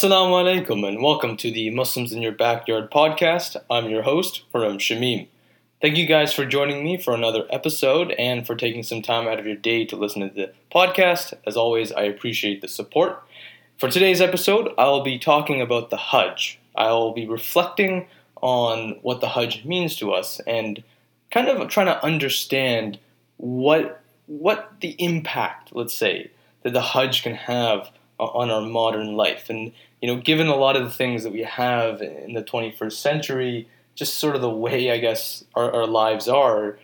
Assalamu alaikum and welcome to the Muslims in Your Backyard podcast. I'm your host, Haram Shamim. Thank you guys for joining me for another episode and for taking some time out of your day to listen to the podcast. As always, I appreciate the support. For today's episode, I'll be talking about the Hajj. I'll be reflecting on what the Hajj means to us and kind of trying to understand what what the impact, let's say, that the Hajj can have on our modern life. And you know, given a lot of the things that we have in the 21st century, just sort of the way I guess our, our lives are,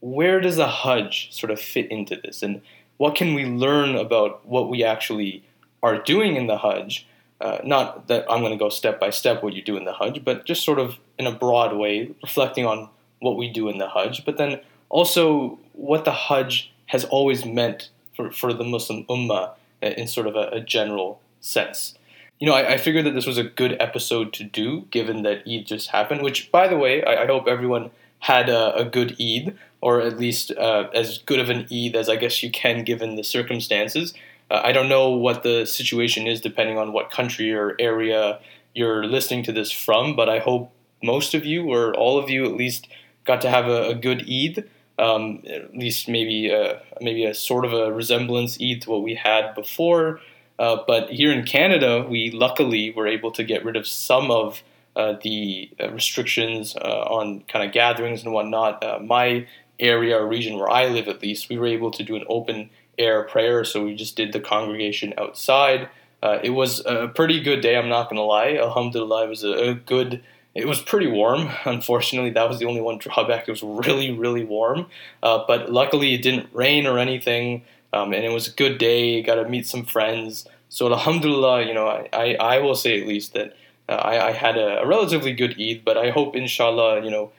where does the Hajj sort of fit into this, and what can we learn about what we actually are doing in the Hajj? Uh, not that I'm going to go step by step what you do in the Hajj, but just sort of in a broad way, reflecting on what we do in the Hajj, but then also what the Hajj has always meant for, for the Muslim Ummah in sort of a, a general sense. You know, I, I, figured that this was a good episode to do, given that Eid just happened. Which, by the way, I, I hope everyone had a, a, good Eid, or at least uh, as good of an Eid as I guess you can, given the circumstances. Uh, I don't know what the situation is, depending on what country or area you're listening to this from, but I hope most of you, or all of you at least, got to have a, a good Eid um, at least maybe uh, maybe a sort of a resemblance Eid to what we had before. Uh, but here in Canada, we luckily were able to get rid of some of uh, the uh, restrictions uh, on kind of gatherings and whatnot. My area or region where I live, at least, we were able to do an open air prayer. So we just did the congregation outside. it was a pretty good day, I'm not going to lie. Alhamdulillah, it was a, a good it was pretty warm. Unfortunately, that was the only one drawback. It was really, really warm. Uh, but luckily, it didn't rain or anything, um, and it was a good day. Got to meet some friends. So, alhamdulillah, you know, I, I, I will say at least that uh, I, I, had a, a, relatively good Eid, but I hope, inshallah, you know,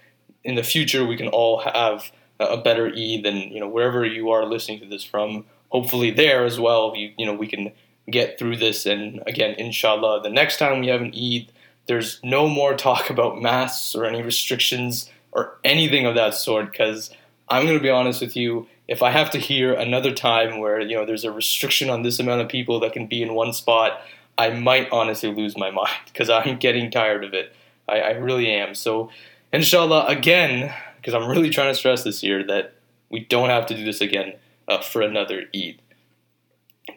in the future we can all have a better Eid and, you know, wherever you are listening to this from, hopefully there as well, you, you know, we can get through this. And again, inshallah, the next time we have an Eid, there's no more talk about masks or any restrictions or anything of that sort because I'm going to be honest with you. If I have to hear another time where you know there's a restriction on this amount of people that can be in one spot, I might honestly lose my mind because I'm getting tired of it. I, I really am. So, inshallah, again, because I'm really trying to stress this year that we don't have to do this again uh, for another Eid.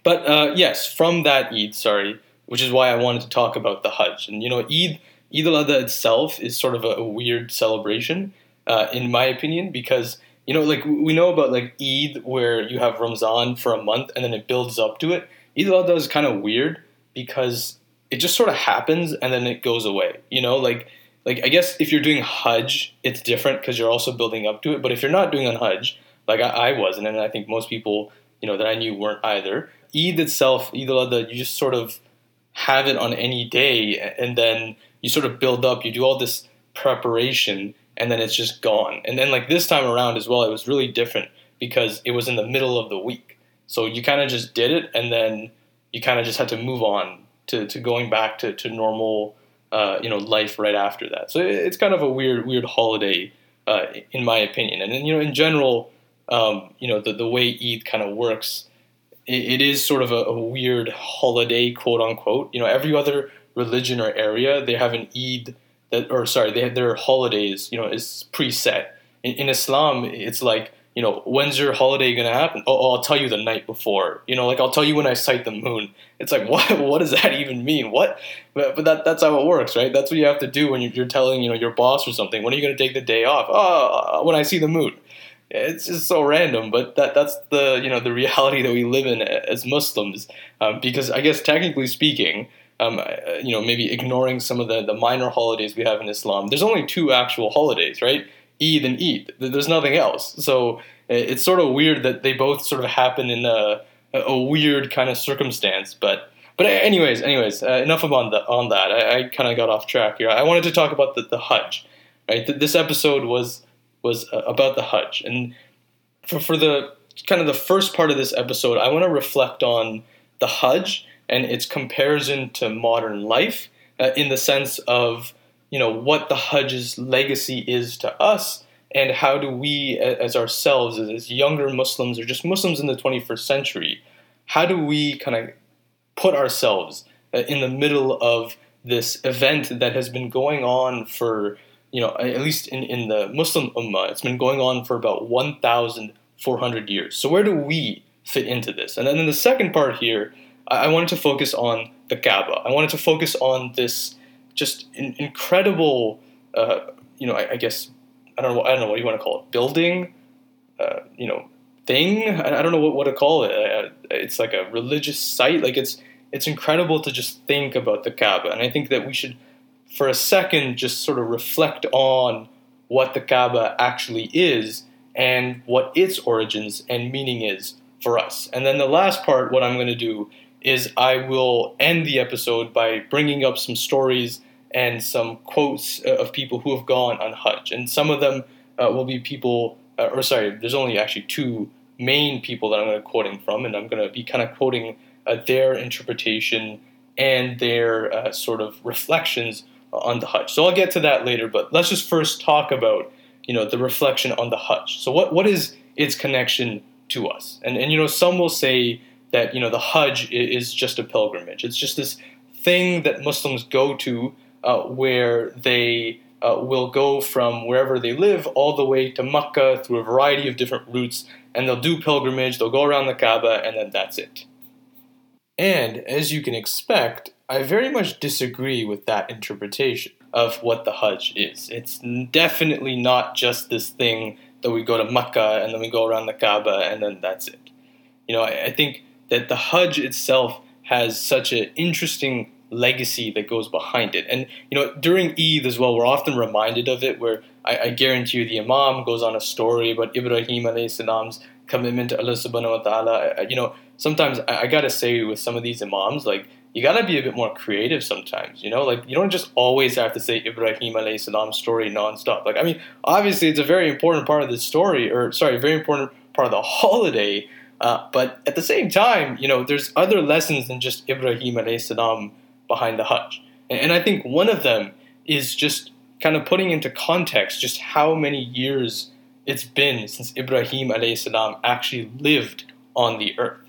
But uh, yes, from that Eid, sorry, which is why I wanted to talk about the Hajj. And you know, Eid Eid al-Adha itself is sort of a, a weird celebration, uh, in my opinion, because you know, like we know about like Eid where you have Ramzan for a month and then it builds up to it. Eid al-Adha is kind of weird because it just sort of happens and then it goes away. You know, like like I guess if you're doing Hajj, it's different because you're also building up to it. But if you're not doing on Hajj, like I, I wasn't, and I think most people you know that I knew weren't either. Eid itself, Eid al-Adha, you just sort of have it on any day and then you sort of build up you do all this preparation and then it's just gone. And then like this time around as well it was really different because it was in the middle of the week. So you kind of just did it and then you kind of just had to move on to, to going back to, to normal uh, you know life right after that. So it's kind of a weird weird holiday uh, in my opinion. And then you know in general um, you know the, the way Eid kind of works it, it is sort of a, a, weird holiday, quote unquote. You know, every other religion or area they have an Eid that, or sorry, they have their holidays. You know, is preset. In, in Islam, it's like you know, when's your holiday gonna happen? Oh, oh, I'll tell you the night before. You know, like I'll tell you when I sight the moon. It's like, what? What does that even mean? What? But, but that that's how it works, right? That's what you have to do when you're, telling you know your boss or something. When are you gonna take the day off? Oh, when I see the moon it's just so random, but that that's the you know the reality that we live in as Muslims. Um, because I guess technically speaking, um, uh, you know maybe ignoring some of the the minor holidays we have in Islam, there's only two actual holidays, right? Eid and Eid. There's nothing else. So it's sort of weird that they both sort of happen in a a weird kind of circumstance, but. But anyways, anyways, uh, enough on the, on that. I, I kind of got off track here. I wanted to talk about the, the Hajj. Right, this episode was was uh, about the Hajj. And for, for the kind of the first part of this episode, I want to reflect on the Hajj and its comparison to modern life uh, in the sense of you know what the Hajj's legacy is to us and how do we as ourselves as younger Muslims or just Muslims in the 21st century how do we kind of put ourselves uh, in the middle of this event that has been going on for, you know, at least in, in the Muslim Ummah, it's been going on for about 1,400 years. So, where do we fit into this? And then in the second part here, I, wanted to focus on the Kaaba. I wanted to focus on this just in, incredible, uh, you know, I, I, guess, I don't know, I don't know what you want to call it, building, uh, you know, thing. I, I, don't know what, what to call it. It's like a religious site. Like it's, it's incredible to just think about the Kaaba. And I think that we should, for a second, just sort of reflect on what the Kaaba actually is and what its origins and meaning is for us. And then the last part, what I'm going to do is I will end the episode by bringing up some stories and some quotes uh, of people who have gone on Hajj. And some of them uh, will be people, uh, or sorry, there's only actually two main people that I'm going to quoting from, and I'm going to be kind of quoting uh, their interpretation and their uh, sort of reflections on the Hajj. So I'll get to that later, but let's just first talk about you know the reflection on the Hajj. So what what is its connection to us? And and you know some will say that you know the Hajj is just a pilgrimage. It's just this thing that Muslims go to uh, where they uh, will go from wherever they live all the way to Mecca through a variety of different routes, and they'll do pilgrimage. They'll go around the Kaaba, and then that's it. And as you can expect, I very much disagree with that interpretation of what the Hajj is. It's definitely not just this thing that we go to Mecca and then we go around the Kaaba and then that's it. You know, I, I think that the Hajj itself has such an interesting legacy that goes behind it. And, you know, during Eid as well, we're often reminded of it where I, I guarantee you the Imam goes on a story about Ibrahim alayhi salam's commitment to Allah subhanahu wa ta'ala. You know, sometimes I, I gotta say with some of these imams, like you gotta be a bit more creative sometimes, you know? Like you don't just always have to say Ibrahim alayhi salam's story nonstop. Like I mean, obviously it's a very important part of the story, or sorry, a very important part of the holiday. Uh, but at the same time, you know, there's other lessons than just Ibrahim alayhi salam behind the Hajj. And, and I think one of them is just kind of putting into context just how many years it's been since Ibrahim alayhi salam actually lived on the earth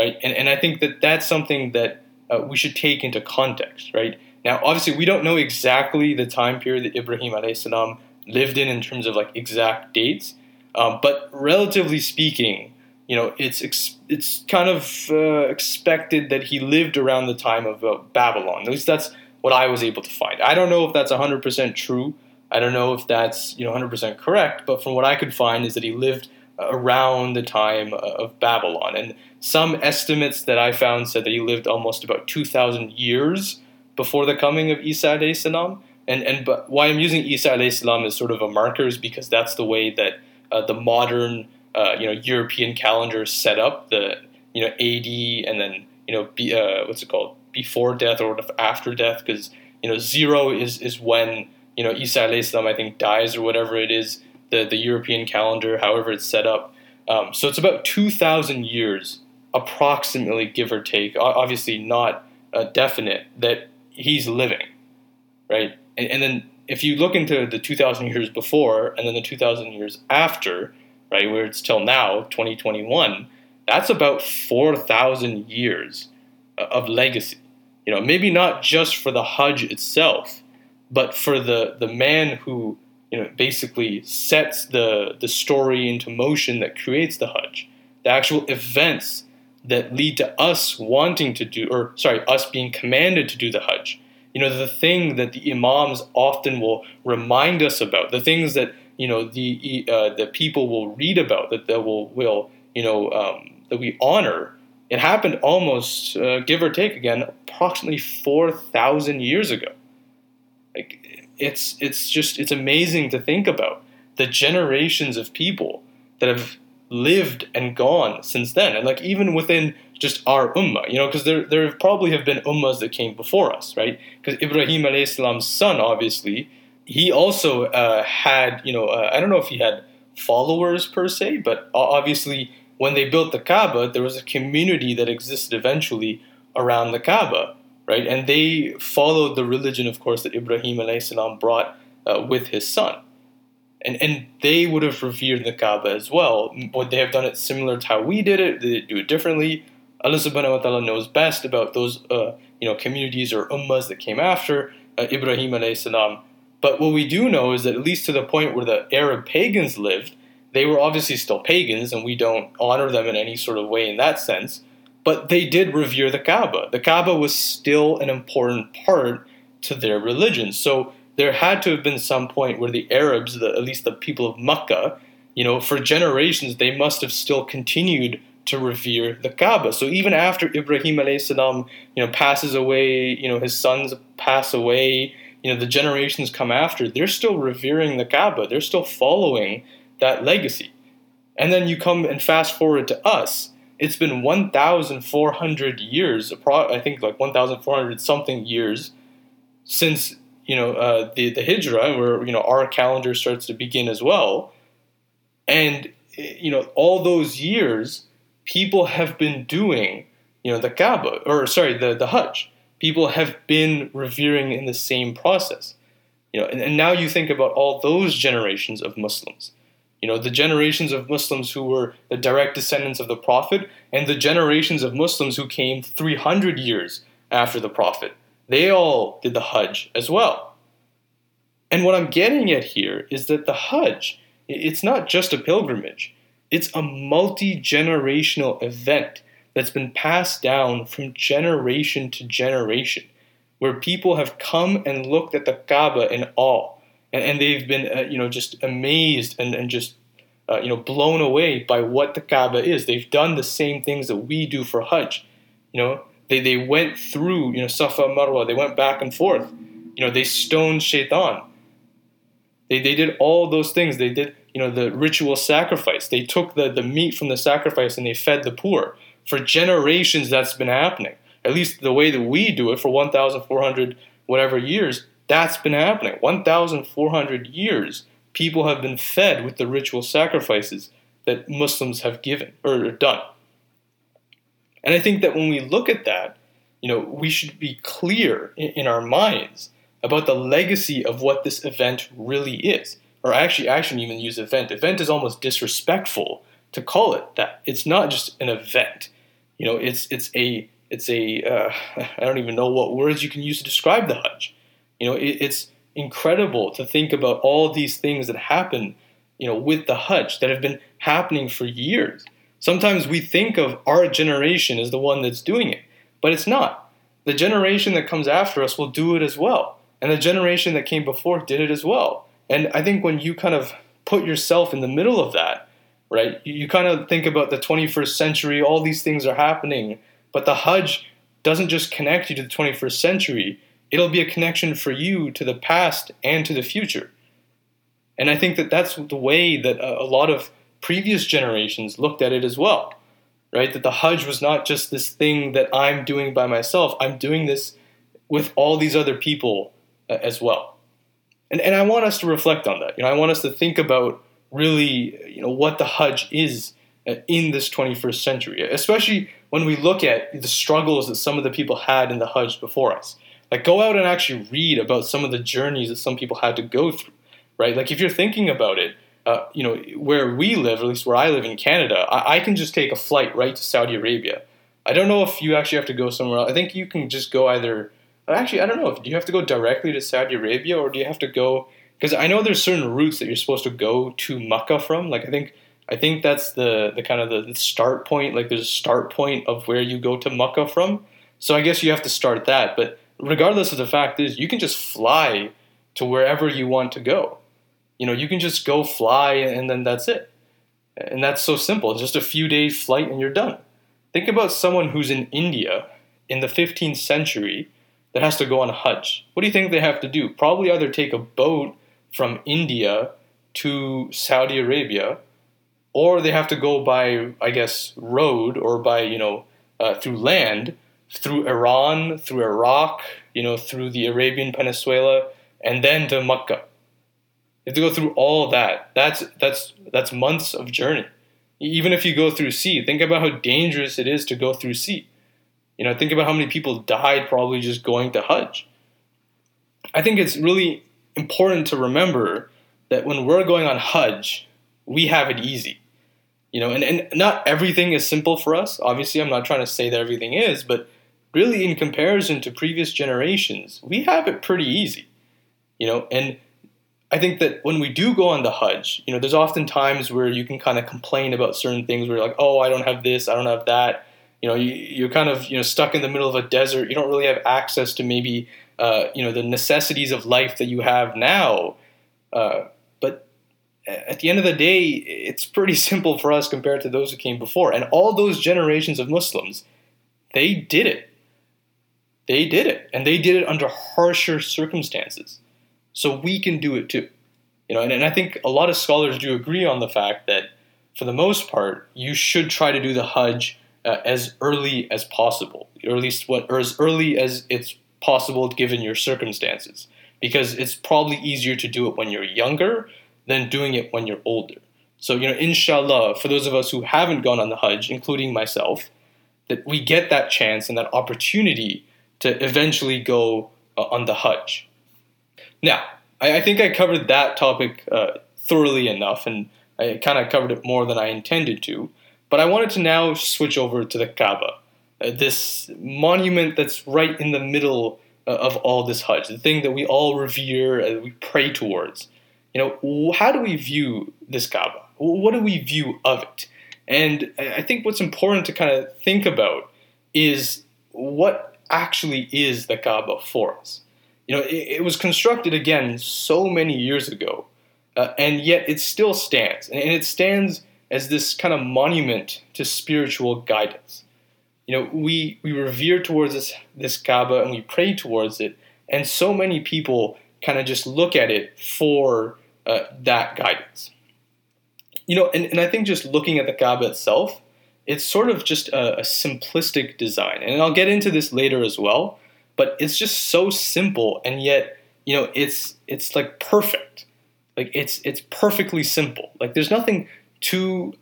right? And, and I think that that's something that uh, we should take into context, right? Now, obviously, we don't know exactly the time period that Ibrahim alayhi salam lived in in terms of like exact dates, um, but relatively speaking, you know, it's ex- it's kind of uh, expected that he lived around the time of uh, Babylon. At least that's what I was able to find. I don't know if that's 100% true. I don't know if that's you know 100% correct, but from what I could find is that he lived around the time of Babylon. And some estimates that I found said that he lived almost about 2,000 years before the coming of Isa alayhi salam. And, and but why I'm using Isa alayhi salam as sort of a marker is because that's the way that uh, the modern uh, you know European calendar set up. The you know AD and then you know be, uh, what's it called before death or after death because you know zero is is when you know Isa salam I think dies or whatever it is the, the European calendar, however it's set up. Um, so it's about 2,000 years, approximately, give or take, obviously not uh, definite, that he's living, right? And, and then if you look into the 2,000 years before and then the 2,000 years after, right, where it's till now, 2021, that's about 4,000 years of legacy. You know, maybe not just for the Hajj itself, but for the, the man who you know, basically sets the, the story into motion that creates the Hajj. The actual events that lead to us wanting to do, or sorry, us being commanded to do the Hajj. You know, the thing that the Imams often will remind us about, the things that, you know, the, uh, the people will read about, that they will, will you know, um, that we honor. It happened almost, uh, give or take again, approximately 4,000 years ago. Like, it's it's just it's amazing to think about the generations of people that have lived and gone since then and like even within just our ummah you know because there there probably have been ummahs that came before us right because ibrahim alayhi salam's son obviously he also uh, had you know uh, i don't know if he had followers per se but obviously when they built the kaaba there was a community that existed eventually around the kaaba right? And they followed the religion, of course, that Ibrahim salam brought uh, with his son. And, and they would have revered the Kaaba as well. Would they have done it similar to how we did it? Did they do it differently? Allah subhanahu wa ta'ala knows best about those uh, you know communities or ummahs that came after uh, Ibrahim alayhi salam. But what we do know is that at least to the point where the Arab pagans lived, they were obviously still pagans, and we don't honor them in any sort of way in that sense. But they did revere the Kaaba. The Kaaba was still an important part to their religion. So there had to have been some point where the Arabs, the, at least the people of Makkah, you know, for generations, they must have still continued to revere the Kaaba. So even after Ibrahim alayhi salam, you know, passes away, you know, his sons pass away, you know, the generations come after, they're still revering the Kaaba. They're still following that legacy. And then you come and fast forward to us. It's been 1,400 years, I think like 1,400 something years since you know uh, the the hijrah, where you know our calendar starts to begin as well, and you know all those years, people have been doing you know the Kaaba or sorry the the Hajj. People have been revering in the same process, you know, and, and now you think about all those generations of Muslims. You know, the generations of Muslims who were the direct descendants of the Prophet, and the generations of Muslims who came 300 years after the Prophet they all did the Hajj as well. And what I'm getting at here is that the Hajj, it's not just a pilgrimage, it's a multi generational event that's been passed down from generation to generation, where people have come and looked at the Kaaba in awe, and, and they've been, uh, you know, just amazed and, and just, uh, you know, blown away by what the Kaaba is. They've done the same things that we do for Hajj, you know, they, they went through, you know, Safa Marwa. They went back and forth. You know, they stoned Shaitan. They, they did all those things. They did, you know, the ritual sacrifice. They took the, the meat from the sacrifice and they fed the poor. For generations, that's been happening. At least the way that we do it for 1,400 whatever years, that's been happening. 1,400 years, people have been fed with the ritual sacrifices that Muslims have given or done. And I think that when we look at that, you know, we should be clear in, in our minds about the legacy of what this event really is. Or actually, I shouldn't even use event. Event is almost disrespectful to call it that. It's not just an event. You know, it's it's a it's a uh, I don't even know what words you can use to describe the Hajj. You know, it, it's incredible to think about all these things that happen, you know, with the Hajj that have been happening for years. Sometimes we think of our generation as the one that's doing it, but it's not. The generation that comes after us will do it as well. And the generation that came before did it as well. And I think when you kind of put yourself in the middle of that, right, you, kind of think about the 21st century, all these things are happening, but the Hajj doesn't just connect you to the 21st century, it'll be a connection for you to the past and to the future. And I think that that's the way that a, a lot of previous generations looked at it as well, right? That the Hajj was not just this thing that I'm doing by myself, I'm doing this with all these other people uh, as well. And, and I want us to reflect on that. You know, I want us to think about really, you know, what the Hajj is uh, in this 21st century, especially when we look at the struggles that some of the people had in the Hajj before us. Like, go out and actually read about some of the journeys that some people had to go through, right? Like, if you're thinking about it, uh, you know, where we live, at least where I live in Canada, I, I, can just take a flight right to Saudi Arabia. I don't know if you actually have to go somewhere else. I think you can just go either. Actually, I don't know. Do you have to go directly to Saudi Arabia, or do you have to go? Because I know there's certain routes that you're supposed to go to Mecca from. Like I think, I think that's the the kind of the, start point. Like there's a start point of where you go to Mecca from. So I guess you have to start that. But regardless of the fact is, you can just fly to wherever you want to go you know, you can just go fly and then that's it. And that's so simple. It's just a few days flight and you're done. Think about someone who's in India in the 15th century that has to go on a Hajj. What do you think they have to do? Probably either take a boat from India to Saudi Arabia, or they have to go by, I guess, road or by, you know, uh, through land, through Iran, through Iraq, you know, through the Arabian Peninsula, and then to Mecca. You have to go through all that. That's that's that's months of journey. Even if you go through sea, think about how dangerous it is to go through sea. You know, think about how many people died probably just going to Hajj. I think it's really important to remember that when we're going on Hajj, we have it easy. You know, and, and not everything is simple for us. Obviously, I'm not trying to say that everything is, but really in comparison to previous generations, we have it pretty easy. You know, and I think that when we do go on the Hajj, you know, there's often times where you can kind of complain about certain things where you're like, oh, I don't have this, I don't have that. You know, you, you're kind of, you know, stuck in the middle of a desert. You don't really have access to maybe, uh, you know, the necessities of life that you have now. Uh, but at the end of the day, it's pretty simple for us compared to those who came before. And all those generations of Muslims, they did it. They did it. And they did it under harsher circumstances. So we can do it too. You know, and, and I think a lot of scholars do agree on the fact that for the most part, you should try to do the Hajj uh, as early as possible, or at least what, or as early as it's possible given your circumstances, because it's probably easier to do it when you're younger than doing it when you're older. So, you know, inshallah, for those of us who haven't gone on the Hajj, including myself, that we get that chance and that opportunity to eventually go uh, on the Hajj. Now, I, I, think I covered that topic uh, thoroughly enough, and I kind of covered it more than I intended to. But I wanted to now switch over to the Kaaba, uh, this monument that's right in the middle uh, of all this Hajj, the thing that we all revere and we pray towards. You know, how do we view this Kaaba? What do we view of it? And I think what's important to kind of think about is what actually is the Kaaba for us. You know, it, it was constructed again so many years ago, uh, and yet it still stands. And it stands as this kind of monument to spiritual guidance. You know, we, we revere towards this, this Kaaba and we pray towards it, and so many people kind of just look at it for uh, that guidance. You know, and, and I think just looking at the Kaaba itself, it's sort of just a, a simplistic design. And I'll get into this later as well but it's just so simple and yet you know it's it's like perfect like it's it's perfectly simple like there's nothing too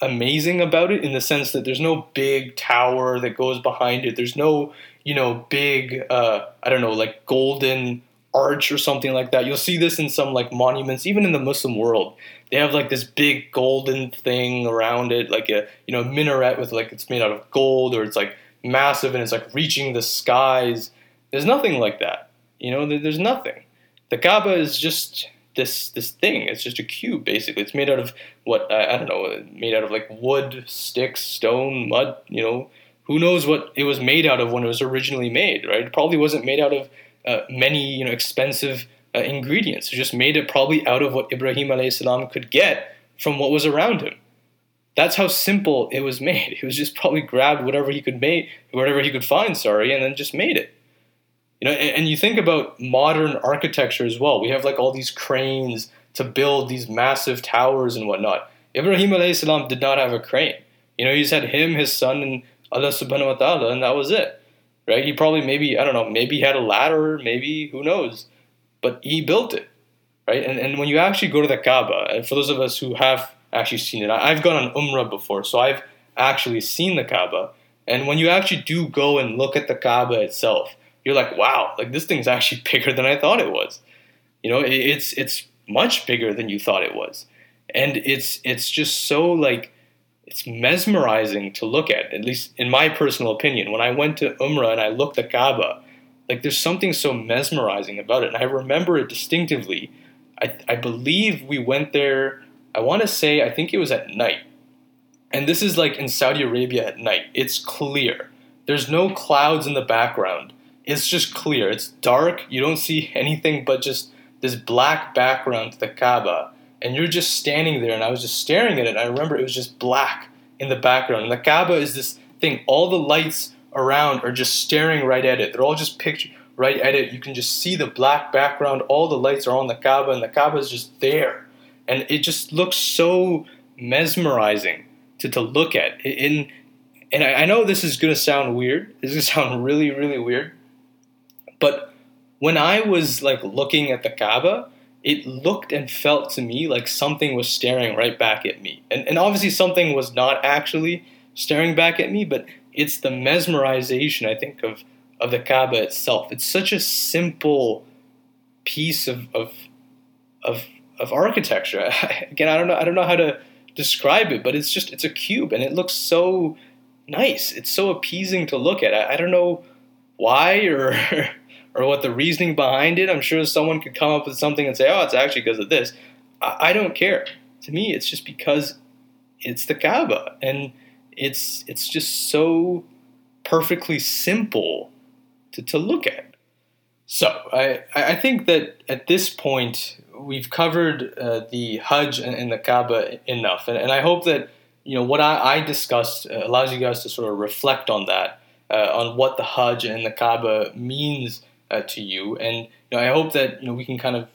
amazing about it in the sense that there's no big tower that goes behind it there's no you know big uh, i don't know like golden arch or something like that you'll see this in some like monuments even in the muslim world they have like this big golden thing around it like a you know minaret with like it's made out of gold or it's like massive and it's like reaching the skies there's nothing like that. You know, there's nothing. The Kaaba is just this this thing. It's just a cube, basically. It's made out of what I, I don't know, made out of like wood, sticks, stone, mud. You know, who knows what it was made out of when it was originally made, right? It probably wasn't made out of uh, many you know expensive uh, ingredients. It just made it probably out of what Ibrahim salam could get from what was around him. That's how simple it was made. It was just probably grabbed whatever he could make, whatever he could find, sorry, and then just made it. You know, and, you think about modern architecture as well. We have like all these cranes to build these massive towers and whatnot. Ibrahim salam did not have a crane. You know, he just had him, his son, and Allah subhanahu wa ta'ala, and that was it. Right? He probably maybe, I don't know, maybe he had a ladder, maybe, who knows. But he built it. Right? And, and when you actually go to the Kaaba, and for those of us who have actually seen it, I've gone on Umrah before, so I've actually seen the Kaaba. And when you actually do go and look at the Kaaba itself, you're like, wow, like this thing's actually bigger than I thought it was. You know, it's it's much bigger than you thought it was, and it's it's just so like it's mesmerizing to look at. At least in my personal opinion, when I went to Umrah and I looked at Kaaba, like there's something so mesmerizing about it, and I remember it distinctively. I I believe we went there. I want to say I think it was at night, and this is like in Saudi Arabia at night. It's clear. There's no clouds in the background it's just clear. It's dark. You don't see anything but just this black background to the Kaaba. And you're just standing there, and I was just staring at it. I remember it was just black in the background. And the Kaaba is this thing. All the lights around are just staring right at it. They're all just pictured right at it. You can just see the black background. All the lights are on the Kaaba, and the Kaaba is just there. And it just looks so mesmerizing to, to look at. In, and I, I know this is going to sound weird. This is to sound really, really weird. But when I was like looking at the Kaaba, it looked and felt to me like something was staring right back at me. And, and obviously, something was not actually staring back at me, but it's the mesmerization, I think, of, of the Kaaba itself. It's such a simple piece of, of, of, of architecture. Again, I don't know, I don't know how to describe it, but it's just it's a cube and it looks so nice. It's so appeasing to look at. I, I don't know why or or what the reasoning behind it. I'm sure someone could come up with something and say, "Oh, it's actually because of this." I, I don't care. To me, it's just because it's the Kaaba and it's it's just so perfectly simple to, to look at. So I, I think that at this point we've covered uh, the Hajj and, and, the Kaaba enough, and, and, I hope that you know what I, I discussed uh, allows you guys to sort of reflect on that, uh, on what the Hajj and the Kaaba means uh, to you, and you know, I hope that you know we can kind of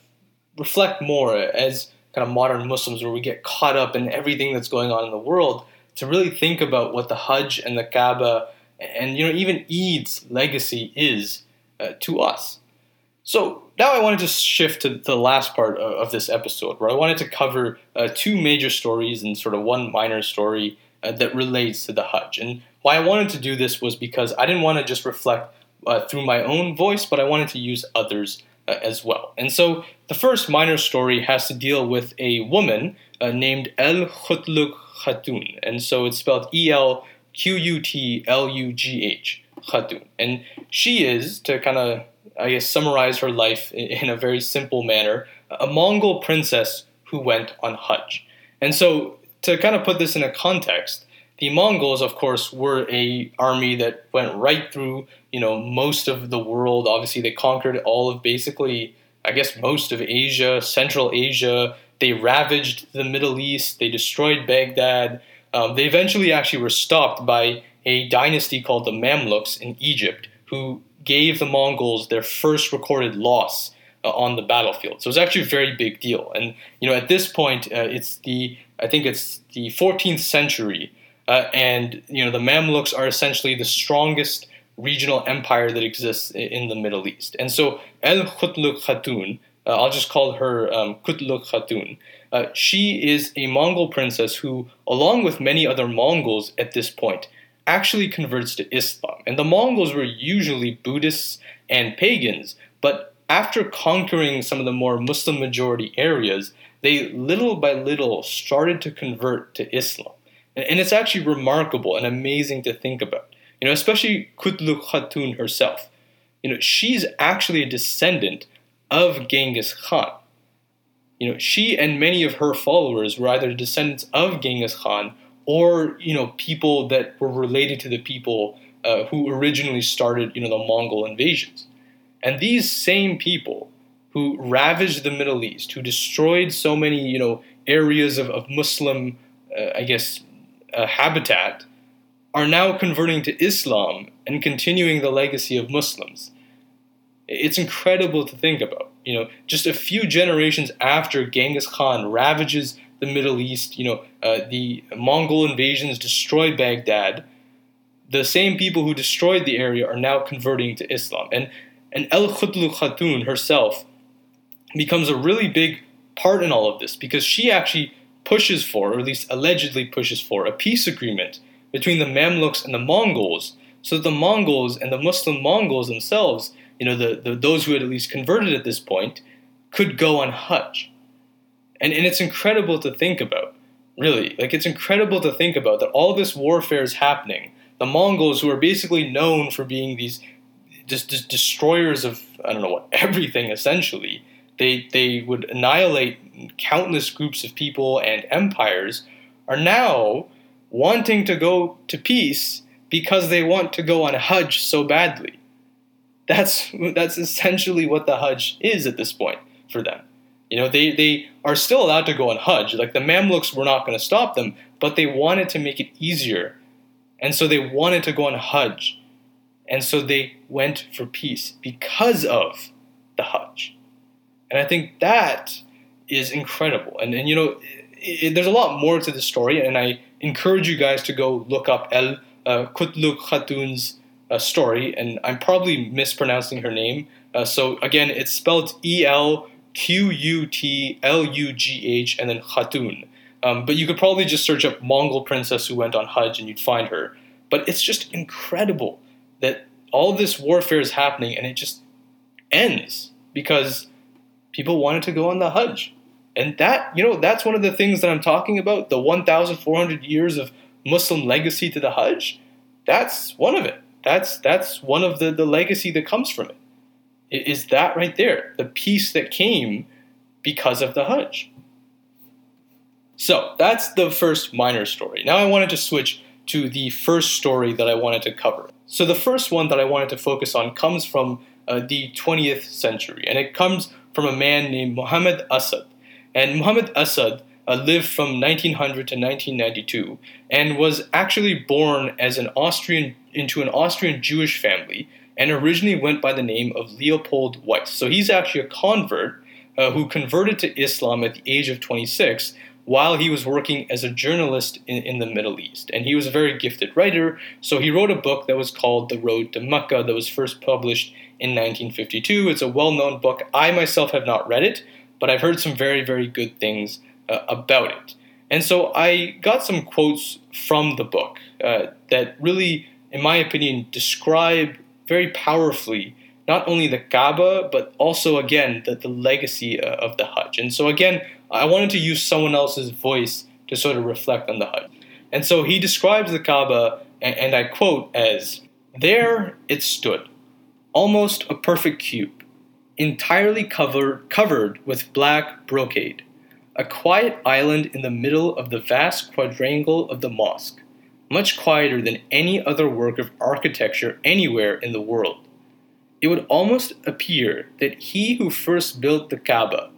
reflect more as kind of modern Muslims, where we get caught up in everything that's going on in the world, to really think about what the Hajj and the Kaaba and you know even Eid's legacy is uh, to us. So now I wanted to shift to the last part of, this episode, where I wanted to cover uh, two major stories and sort of one minor story uh, that relates to the Hajj. And why I wanted to do this was because I didn't want to just reflect uh, through my own voice, but I wanted to use others uh, as well. And so the first minor story has to deal with a woman uh, named El Qutlugh Khatun. And so it's spelled E L Q U T L U G H, Khatun. And she is, to kind of I guess, summarize her life in a very simple manner a Mongol princess who went on Hajj. And so, to kind of put this in a context, the Mongols, of course, were a army that went right through, you know, most of the world. Obviously, they conquered all of basically, I guess, most of Asia, Central Asia. They ravaged the Middle East. They destroyed Baghdad. Um, they eventually actually were stopped by a dynasty called the Mamluks in Egypt, who gave the Mongols their first recorded loss uh, on the battlefield. So it's actually a very big deal. And you know, at this point, uh, it's the I think it's the 14th century, uh, and you know the Mamluks are essentially the strongest regional empire that exists in the Middle East. And so El Qutlugh Khatun, uh, I'll just call her um, Kutluk Khatun. Uh, she is a Mongol princess who, along with many other Mongols at this point, actually converts to Islam. And the Mongols were usually Buddhists and pagans, but after conquering some of the more Muslim majority areas, they little by little started to convert to Islam. And it's actually remarkable and amazing to think about. You know, especially Kutluk Khatun herself. You know, she's actually a descendant of Genghis Khan. You know, she and many of her followers were either descendants of Genghis Khan or you know people that were related to the people uh, who originally started you know the Mongol invasions. And these same people who ravaged the Middle East, who destroyed so many you know areas of, of Muslim, uh, I guess, uh, habitat, are now converting to Islam and continuing the legacy of Muslims. It's incredible to think about. You know, just a few generations after Genghis Khan ravages the Middle East, you know, uh, the Mongol invasions destroyed Baghdad. The same people who destroyed the area are now converting to Islam. And, and El Khutlu Khatun herself becomes a really big part in all of this because she actually pushes for, or at least allegedly pushes for, a peace agreement between the Mamluks and the Mongols so that the Mongols and the Muslim Mongols themselves, you know, the, the, those who had at least converted at this point, could go on Hajj. And, and it's incredible to think about, really. Like, it's incredible to think about that all this warfare is happening. The Mongols, who are basically known for being these just, just destroyers of, I don't know what, everything essentially, they, they would annihilate countless groups of people and empires, are now wanting to go to peace because they want to go on Hajj so badly. That's, that's essentially what the Hajj is at this point for them. You know, they, they are still allowed to go on Hajj. Like the Mamluks were not going to stop them, but they wanted to make it easier. And so they wanted to go on Hajj. And so they went for peace because of the Hajj. And I think that is incredible. And, and you know, it, it, there's a lot more to the story, and I encourage you guys to go look up El uh, Kutluk Khatun's uh, story, and I'm probably mispronouncing her name. Uh, so again, it's spelled E L Q U T L U G H, and then Khatun. Um, but you could probably just search up Mongol princess who went on Hajj and you'd find her. But it's just incredible that all this warfare is happening and it just ends because people wanted to go on the Hajj. And that, you know, that's one of the things that I'm talking about the 1,400 years of Muslim legacy to the Hajj. That's one of it. That's, that's one of the, the legacy that comes from it. it. Is that right there, the peace that came because of the Hajj. So that's the first minor story. Now I wanted to switch to the first story that I wanted to cover. So the first one that I wanted to focus on comes from uh, the 20th century, and it comes from a man named Muhammad Asad. And Muhammad Asad uh, lived from 1900 to 1992 and was actually born as an Austrian into an Austrian Jewish family and originally went by the name of Leopold Weiss. So he's actually a convert uh, who converted to Islam at the age of 26 while he was working as a journalist in, in, the Middle East. And he was a very gifted writer, so he wrote a book that was called The Road to Mecca that was first published in 1952. It's a well known book. I myself have not read it, but I've heard some very, very good things uh, about it. And so I got some quotes from the book uh, that really, in my opinion, describe very powerfully not only the Kaaba, but also, again, the, the legacy uh, of the Hajj. And so, again, I wanted to use someone else's voice to sort of reflect on the Hajj. And so he describes the Kaaba, and, and I quote, as There it stood, almost a perfect cube, entirely covered, covered with black brocade, a quiet island in the middle of the vast quadrangle of the mosque, much quieter than any other work of architecture anywhere in the world. It would almost appear that he who first built the Kaaba,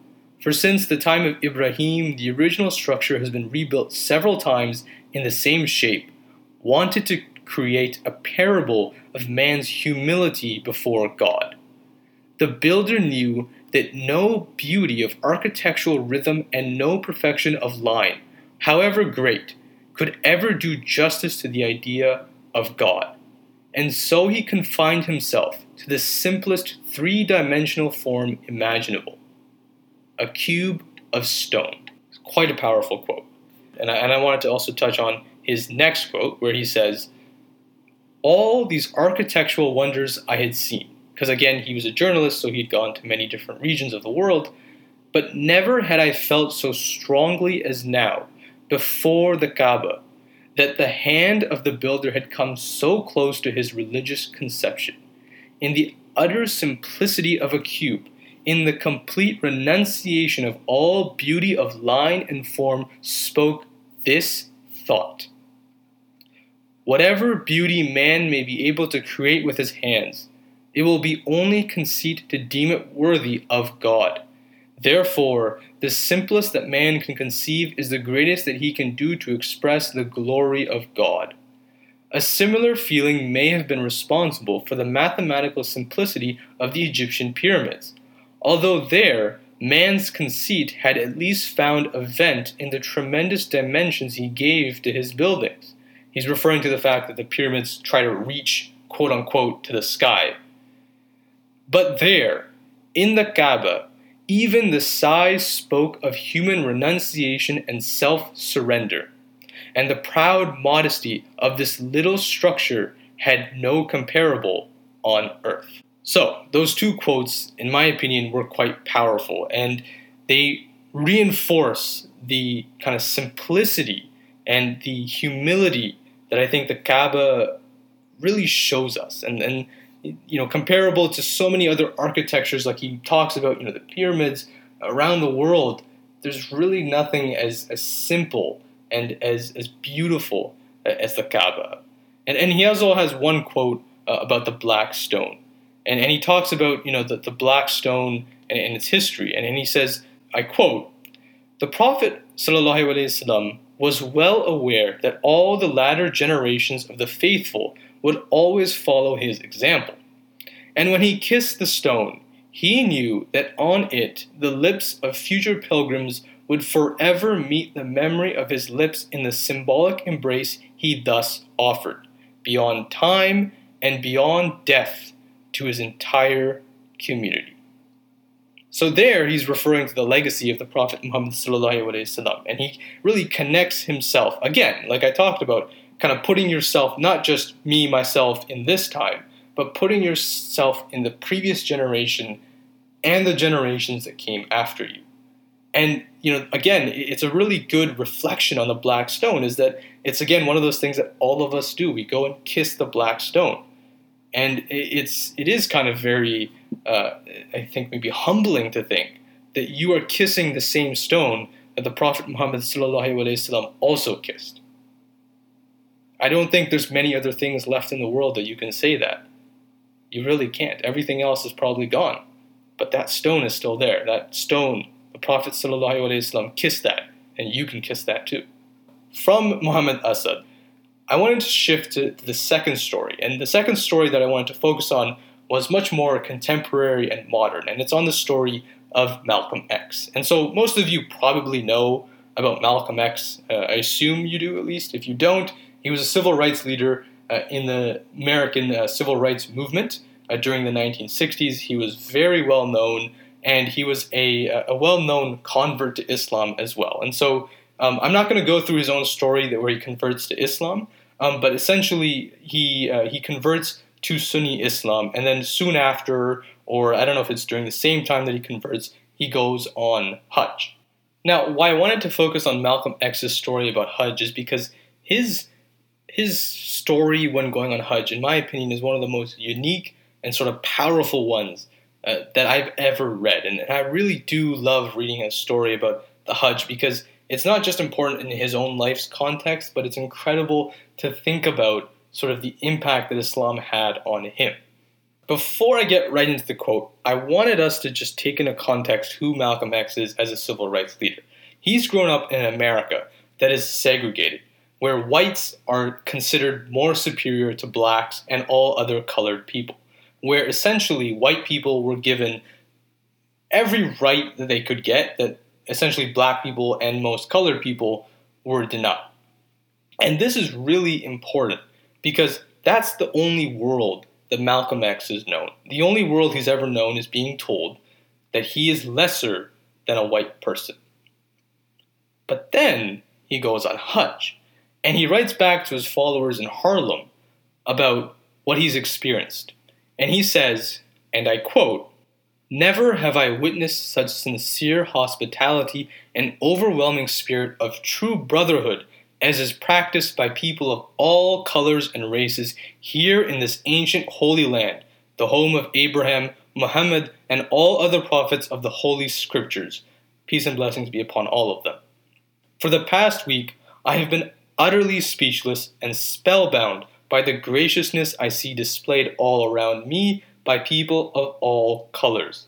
for since the time of Ibrahim the original structure has been rebuilt several times in the same shape, wanted to create a parable of man's humility before God. The builder knew that no beauty of architectural rhythm and no perfection of line, however great, could ever do justice to the idea of God. And so he confined himself to the simplest three dimensional form imaginable a cube of stone. It's quite a powerful quote. And I, and I wanted to also touch on his next quote, where he says, All these architectural wonders I had seen, because again, he was a journalist, so he'd gone to many different regions of the world, but never had I felt so strongly as now before the Kaaba that the hand of the builder had come so close to his religious conception. In the utter simplicity of a cube, in the complete renunciation of all beauty of line and form, spoke this thought. Whatever beauty man may be able to create with his hands, it will be only conceit to deem it worthy of God. Therefore, the simplest that man can conceive is the greatest that he can do to express the glory of God. A similar feeling may have been responsible for the mathematical simplicity of the Egyptian pyramids, although there, man's conceit had at least found a vent in the tremendous dimensions he gave to his buildings. He's referring to the fact that the pyramids try to reach, quote unquote, to the sky. But there, in the Kaaba, even the size spoke of human renunciation and self surrender and the proud modesty of this little structure had no comparable on earth. So, those two quotes, in my opinion, were quite powerful and they reinforce the kind of simplicity and the humility that I think the Kaaba really shows us. And, and you know, comparable to so many other architectures, like he talks about, you know, the pyramids around the world, there's really nothing as, as simple and as, as beautiful as the Kaaba. And, and he also has one quote uh, about the black stone. And, and he talks about, you know, the, the black stone and, and its history. And, and he says, I quote, the Prophet, sallallahu alayhi wasallam, was well aware that all the latter generations of the faithful would always follow his example. And when he kissed the stone, he knew that on it the lips of future pilgrims would forever meet the memory of his lips in the symbolic embrace he thus offered, beyond time and beyond death, to his entire community. So there he's referring to the legacy of the Prophet Muhammad and he really connects himself again, like I talked about, kind of putting yourself not just me myself in this time, but putting yourself in the previous generation and the generations that came after you. And you know, again, it's a really good reflection on the black stone. Is that it's again one of those things that all of us do. We go and kiss the black stone, and it's it is kind of very, uh, I think, maybe humbling to think that you are kissing the same stone that the Prophet Muhammad also kissed. I don't think there's many other things left in the world that you can say that. You really can't. Everything else is probably gone. But that stone is still there. That stone, the Prophet ﷺ kissed that, and you can kiss that too. From Muhammad Asad, I wanted to shift to, to the second story. And the second story that I wanted to focus on was much more contemporary and modern. And it's on the story of Malcolm X. And so most of you probably know about Malcolm X. Uh, I assume you do at least. If you don't, he was a civil rights leader uh, in the American uh, civil rights movement uh, during the 1960s. He was very well known, and he was a, a well known convert to Islam as well. And so um, I'm not going to go through his own story that where he converts to Islam, um, but essentially he uh, he converts to Sunni Islam, and then soon after, or I don't know if it's during the same time that he converts, he goes on Hajj. Now, why I wanted to focus on Malcolm X's story about Hajj is because his his story when going on Hajj, in my opinion, is one of the most unique and sort of powerful ones uh, that I've ever read. And I really do love reading a story about the Hajj because it's not just important in his own life's context, but it's incredible to think about sort of the impact that Islam had on him. Before I get right into the quote, I wanted us to just take into context who Malcolm X is as a civil rights leader. He's grown up in America that is segregated where whites are considered more superior to blacks and all other colored people, where essentially white people were given every right that they could get that essentially black people and most colored people were denied. And this is really important because that's the only world that Malcolm X is known. The only world he's ever known is being told that he is lesser than a white person. But then he goes on Hajj and he writes back to his followers in Harlem about what he's experienced. And he says, and I quote, Never have I witnessed such sincere hospitality and overwhelming spirit of true brotherhood as is practiced by people of all colors and races here in this ancient holy land, the home of Abraham, Muhammad, and all other prophets of the Holy Scriptures. Peace and blessings be upon all of them. For the past week, I have been utterly speechless and spellbound by the graciousness I see displayed all around me by people of all colors.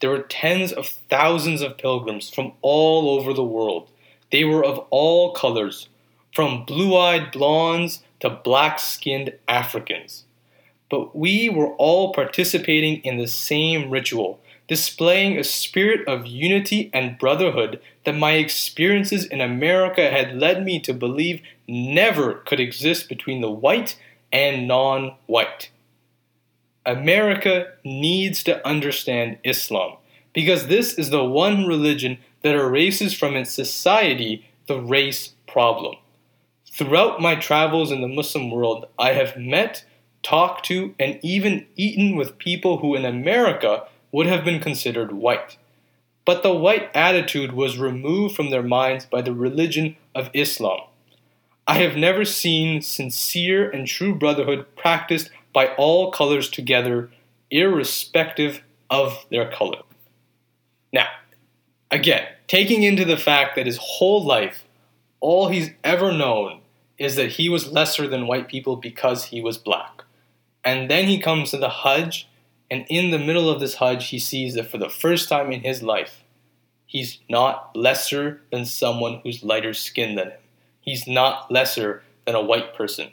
There were tens of thousands of pilgrims from all over the world. They were of all colors, from blue eyed blondes to black skinned Africans. But we were all participating in the same ritual, displaying a spirit of unity and brotherhood that my experiences in America had led me to believe never could exist between the white and non white. America needs to understand Islam because this is the one religion that erases from its society the race problem. Throughout my travels in the Muslim world, I have met, talked to, and even eaten with people who in America would have been considered white. But the white attitude was removed from their minds by the religion of Islam. I have never seen sincere and true brotherhood practiced by all colors together, irrespective of their color. Now, again, taking into the fact that his whole life, all he's ever known is that he was lesser than white people because he was black. And then he comes to the Hajj and in the middle of this Hajj, he sees that for the first time in his life, he's not lesser than someone who's lighter skinned than him. He's not lesser than a white person.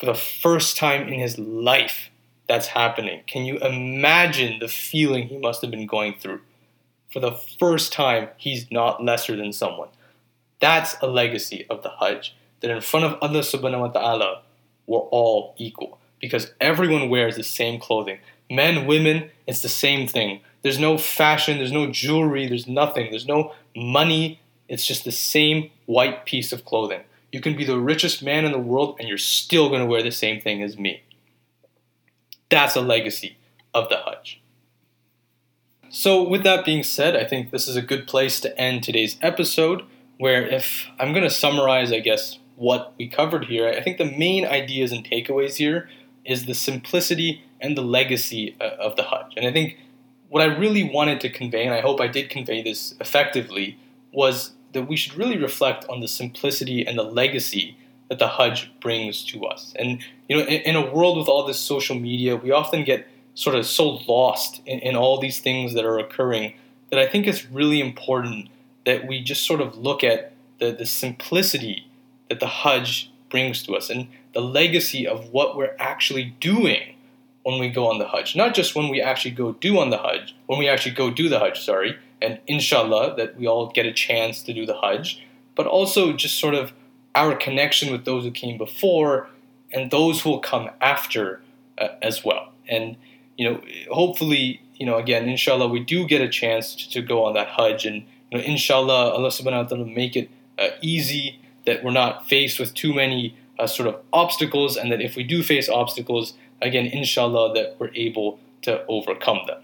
For the first time in his life, that's happening. Can you imagine the feeling he must have been going through? For the first time, he's not lesser than someone. That's a legacy of the Hajj. That in front of Allah subhanahu wa ta'ala, we're all equal. Because everyone wears the same clothing men, women, it's the same thing. There's no fashion, there's no jewelry, there's nothing, there's no money. It's just the same white piece of clothing. You can be the richest man in the world and you're still going to wear the same thing as me. That's a legacy of the Hajj. So, with that being said, I think this is a good place to end today's episode. Where, if I'm going to summarize, I guess, what we covered here, I think the main ideas and takeaways here is the simplicity and the legacy uh, of the Hajj. And I think what I really wanted to convey, and I hope I did convey this effectively, was that we should really reflect on the simplicity and the legacy that the Hajj brings to us. And you know, in, in a world with all this social media, we often get sort of so lost in, in all these things that are occurring that I think it's really important that we just sort of look at the, the simplicity that the Hajj brings to us and the legacy of what we're actually doing when we go on the Hajj. Not just when we actually go do on the Hajj, when we actually go do the Hajj, sorry, and inshallah that we all get a chance to do the Hajj, but also just sort of our connection with those who came before and those who will come after uh, as well. And you know, hopefully, you know, again, inshallah, we do get a chance to, to go on that Hajj, and you know, inshallah, Allah Subhanahu wa Taala make it uh, easy that we're not faced with too many uh, sort of obstacles, and that if we do face obstacles, again, inshallah, that we're able to overcome them.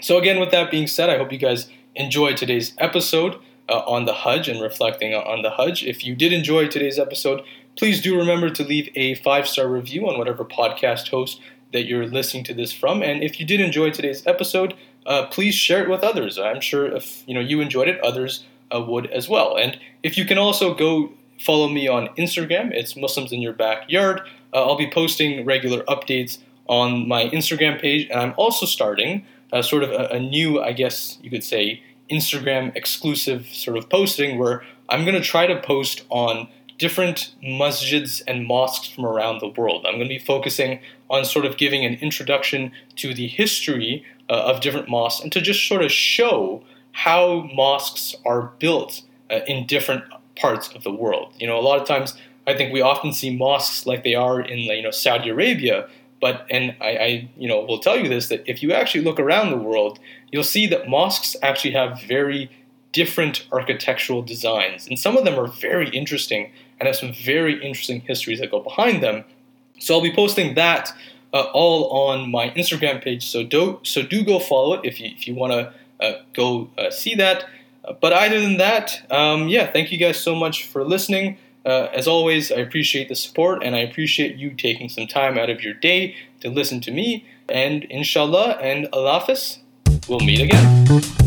So, again, with that being said, I hope you guys enjoyed today's episode uh, on the Hajj and reflecting on the Hajj. If you did enjoy today's episode, please do remember to leave a five star review on whatever podcast host that you're listening to this from. And if you did enjoy today's episode, uh, please share it with others. I'm sure if you know you enjoyed it, others uh, would as well. And if you can also go follow me on Instagram, it's Muslims in Your Backyard. Uh, I'll be posting regular updates on my Instagram page, and I'm also starting uh, sort of a, a, new, I guess you could say, Instagram exclusive sort of posting where I'm going to try to post on different masjids and mosques from around the world. I'm going to be focusing on sort of giving an introduction to the history uh, of different mosques and to just sort of show how mosques are built uh, in different parts of the world. You know, a lot of times I think we often see mosques like they are in you know Saudi Arabia, but and I, I you know will tell you this that if you actually look around the world, you'll see that mosques actually have very different architectural designs, and some of them are very interesting and have some very interesting histories that go behind them. So I'll be posting that uh, all on my Instagram page. So do so do go follow it if you if you want to uh, go uh, see that. Uh, but other than that, um, yeah, thank you guys so much for listening. Uh, as always, I appreciate the support and I appreciate you taking some time out of your day to listen to me. And inshallah and Allah we'll meet again.